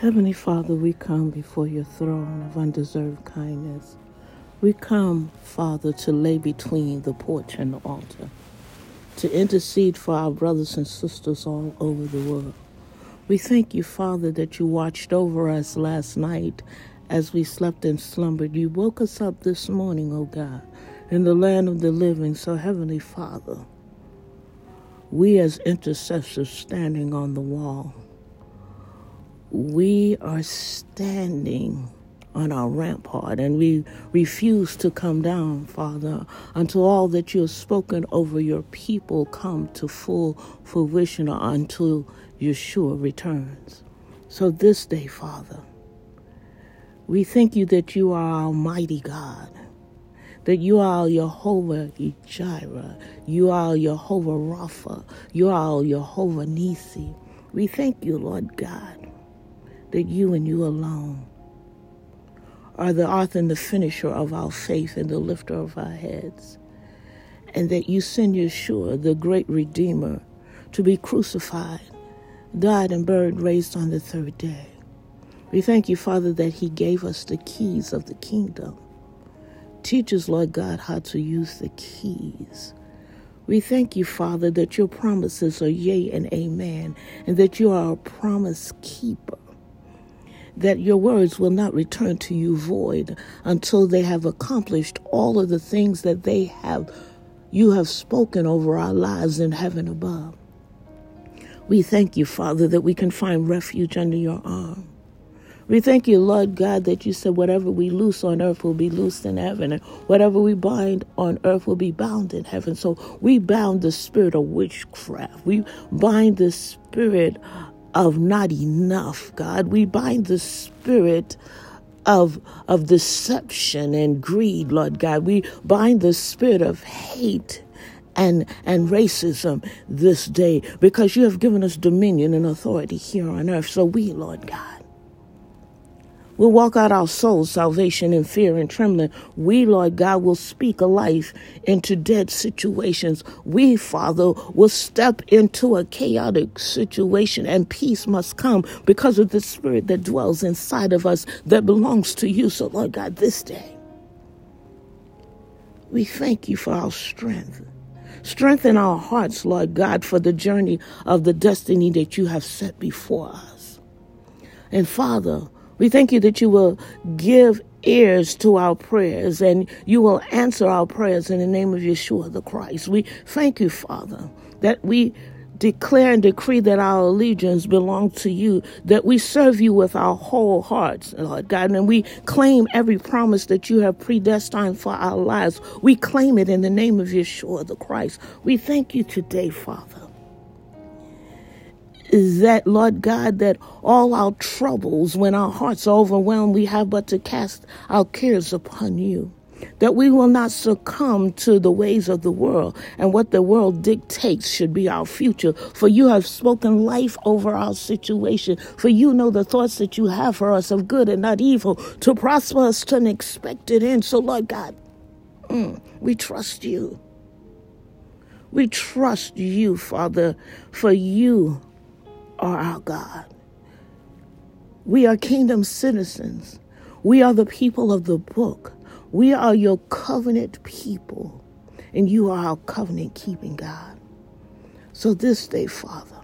Heavenly Father, we come before your throne of undeserved kindness. We come, Father, to lay between the porch and the altar, to intercede for our brothers and sisters all over the world. We thank you, Father, that you watched over us last night as we slept and slumbered. You woke us up this morning, O God, in the land of the living. So, Heavenly Father, we as intercessors standing on the wall, we are standing on our rampart and we refuse to come down, Father, until all that you have spoken over your people come to full fruition until Yeshua returns. So this day, Father, we thank you that you are Almighty God, that you are Jehovah Jireh, you are Jehovah Rapha, you are Jehovah Nisi. We thank you, Lord God, that you and you alone are the author and the finisher of our faith and the lifter of our heads. And that you send Yeshua, the great Redeemer, to be crucified, died, and buried, raised on the third day. We thank you, Father, that He gave us the keys of the kingdom. Teach us, Lord God, how to use the keys. We thank you, Father, that your promises are yea and amen, and that you are a promise keeper that your words will not return to you void until they have accomplished all of the things that they have you have spoken over our lives in heaven above. We thank you, Father, that we can find refuge under your arm. We thank you, Lord God, that you said whatever we loose on earth will be loosed in heaven, and whatever we bind on earth will be bound in heaven. So we bound the spirit of witchcraft. We bind the spirit of not enough, God. We bind the spirit of of deception and greed, Lord God. We bind the spirit of hate and and racism this day because you have given us dominion and authority here on earth. So we, Lord God, We'll walk out our soul's salvation in fear and trembling. We, Lord God, will speak a life into dead situations. We, Father, will step into a chaotic situation and peace must come because of the spirit that dwells inside of us that belongs to you. So, Lord God, this day, we thank you for our strength. Strengthen our hearts, Lord God, for the journey of the destiny that you have set before us. And Father, we thank you that you will give ears to our prayers and you will answer our prayers in the name of Yeshua the Christ. We thank you, Father, that we declare and decree that our allegiance belongs to you, that we serve you with our whole hearts, Lord God, and we claim every promise that you have predestined for our lives. We claim it in the name of Yeshua the Christ. We thank you today, Father is that, Lord God, that all our troubles, when our hearts are overwhelmed, we have but to cast our cares upon you. That we will not succumb to the ways of the world and what the world dictates should be our future. For you have spoken life over our situation. For you know the thoughts that you have for us of good and not evil, to prosper us to an expected end. So, Lord God, mm, we trust you. We trust you, Father, for you are our God. We are kingdom citizens. We are the people of the book. We are your covenant people, and you are our covenant keeping God. So this day, Father,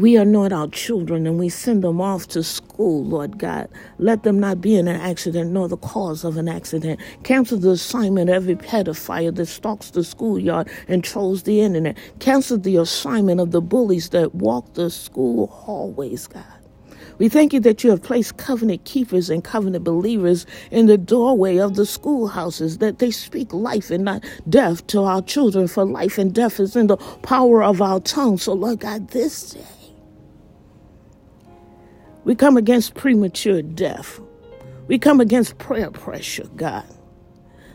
we anoint our children and we send them off to school, Lord God. Let them not be in an accident nor the cause of an accident. Cancel the assignment of every pedophile that stalks the schoolyard and trolls the internet. Cancel the assignment of the bullies that walk the school hallways, God. We thank you that you have placed covenant keepers and covenant believers in the doorway of the schoolhouses, that they speak life and not death to our children, for life and death is in the power of our tongue. So, Lord God, this day, we come against premature death. We come against prayer pressure, God.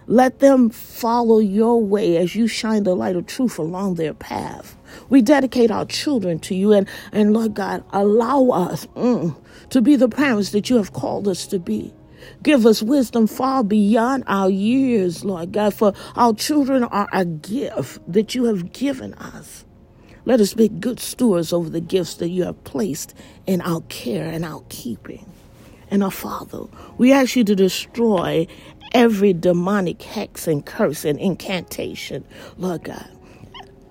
Let them follow your way as you shine the light of truth along their path. We dedicate our children to you and, and Lord God, allow us mm, to be the parents that you have called us to be. Give us wisdom far beyond our years, Lord God, for our children are a gift that you have given us. Let us be good stewards over the gifts that you have placed in our care and our keeping. And our Father, we ask you to destroy every demonic hex and curse and incantation, Lord God.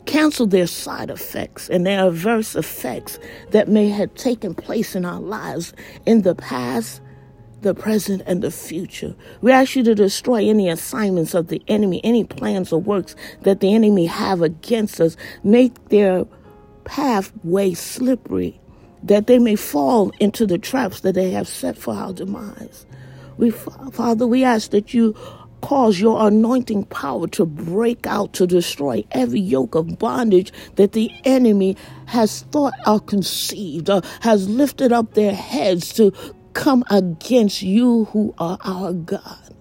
Cancel their side effects and their adverse effects that may have taken place in our lives in the past, the present, and the future. We ask you to destroy any assignments of the enemy, any plans or works that the enemy have against us. Make their pathway slippery, that they may fall into the traps that they have set for our demise. We, Father, we ask that you cause your anointing power to break out to destroy every yoke of bondage that the enemy has thought or conceived or has lifted up their heads to come against you who are our God.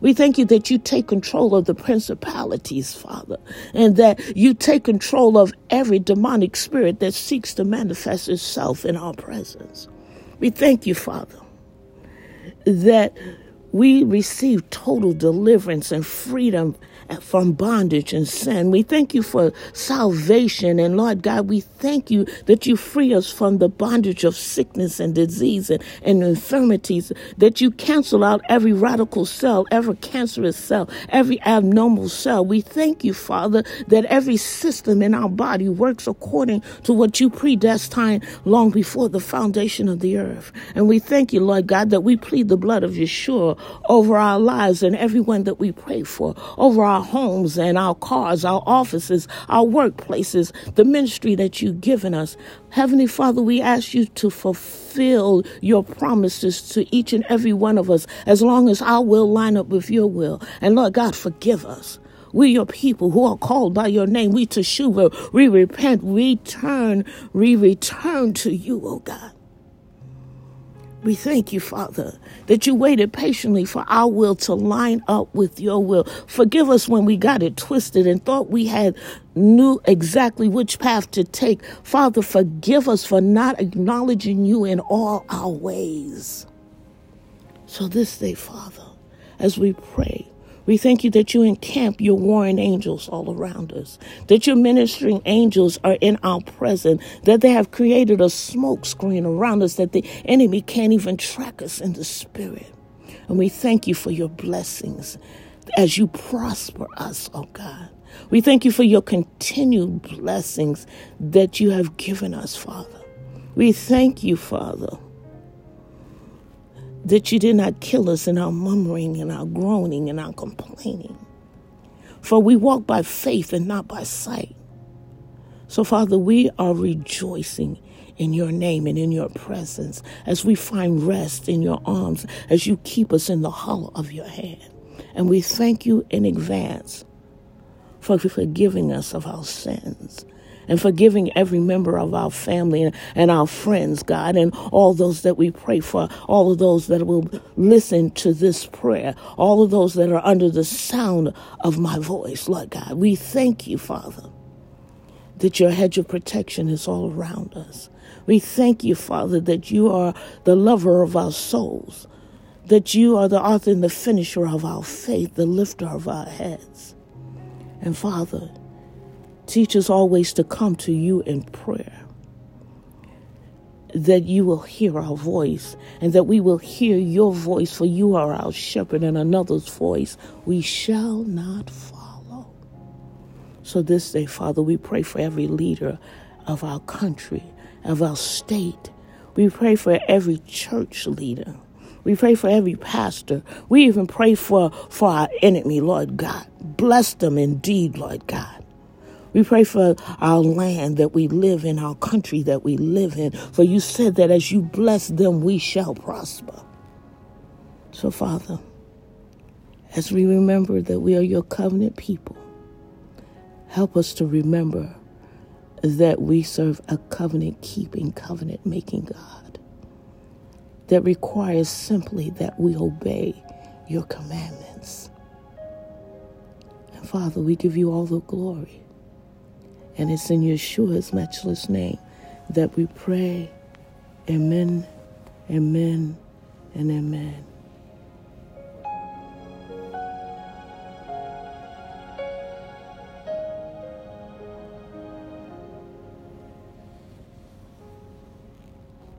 We thank you that you take control of the principalities, Father, and that you take control of every demonic spirit that seeks to manifest itself in our presence. We thank you, Father, that we receive total deliverance and freedom from bondage and sin. We thank you for salvation. And Lord God, we thank you that you free us from the bondage of sickness and disease and, and infirmities, that you cancel out every radical cell, every cancerous cell, every abnormal cell. We thank you, Father, that every system in our body works according to what you predestined long before the foundation of the earth. And we thank you, Lord God, that we plead the blood of Yeshua over our lives and everyone that we pray for, over our our homes and our cars, our offices, our workplaces, the ministry that you've given us. Heavenly Father, we ask you to fulfill your promises to each and every one of us as long as our will line up with your will. And Lord God, forgive us. We your people who are called by your name. We teshuva, we repent, we turn, we return to you, O oh God. We thank you, Father, that you waited patiently for our will to line up with your will. Forgive us when we got it twisted and thought we had knew exactly which path to take. Father, forgive us for not acknowledging you in all our ways. So this day, Father, as we pray, we thank you that you encamp your warring angels all around us, that your ministering angels are in our presence, that they have created a smoke screen around us that the enemy can't even track us in the spirit. And we thank you for your blessings as you prosper us, oh God. We thank you for your continued blessings that you have given us, Father. We thank you, Father that you did not kill us in our murmuring and our groaning and our complaining. For we walk by faith and not by sight. So, Father, we are rejoicing in your name and in your presence as we find rest in your arms, as you keep us in the hollow of your hand. And we thank you in advance for forgiving us of our sins and forgiving every member of our family and our friends, God, and all those that we pray for, all of those that will listen to this prayer, all of those that are under the sound of my voice, Lord God. We thank you, Father, that your hedge of protection is all around us. We thank you, Father, that you are the lover of our souls, that you are the author and the finisher of our faith, the lifter of our heads. And Father, Teach us always to come to you in prayer. That you will hear our voice and that we will hear your voice, for you are our shepherd, and another's voice we shall not follow. So this day, Father, we pray for every leader of our country, of our state. We pray for every church leader. We pray for every pastor. We even pray for, for our enemy, Lord God. Bless them indeed, Lord God. We pray for our land that we live in, our country that we live in. For you said that as you bless them, we shall prosper. So, Father, as we remember that we are your covenant people, help us to remember that we serve a covenant keeping, covenant making God that requires simply that we obey your commandments. And Father, we give you all the glory. And it's in Yeshua's matchless name that we pray. Amen, amen, and amen.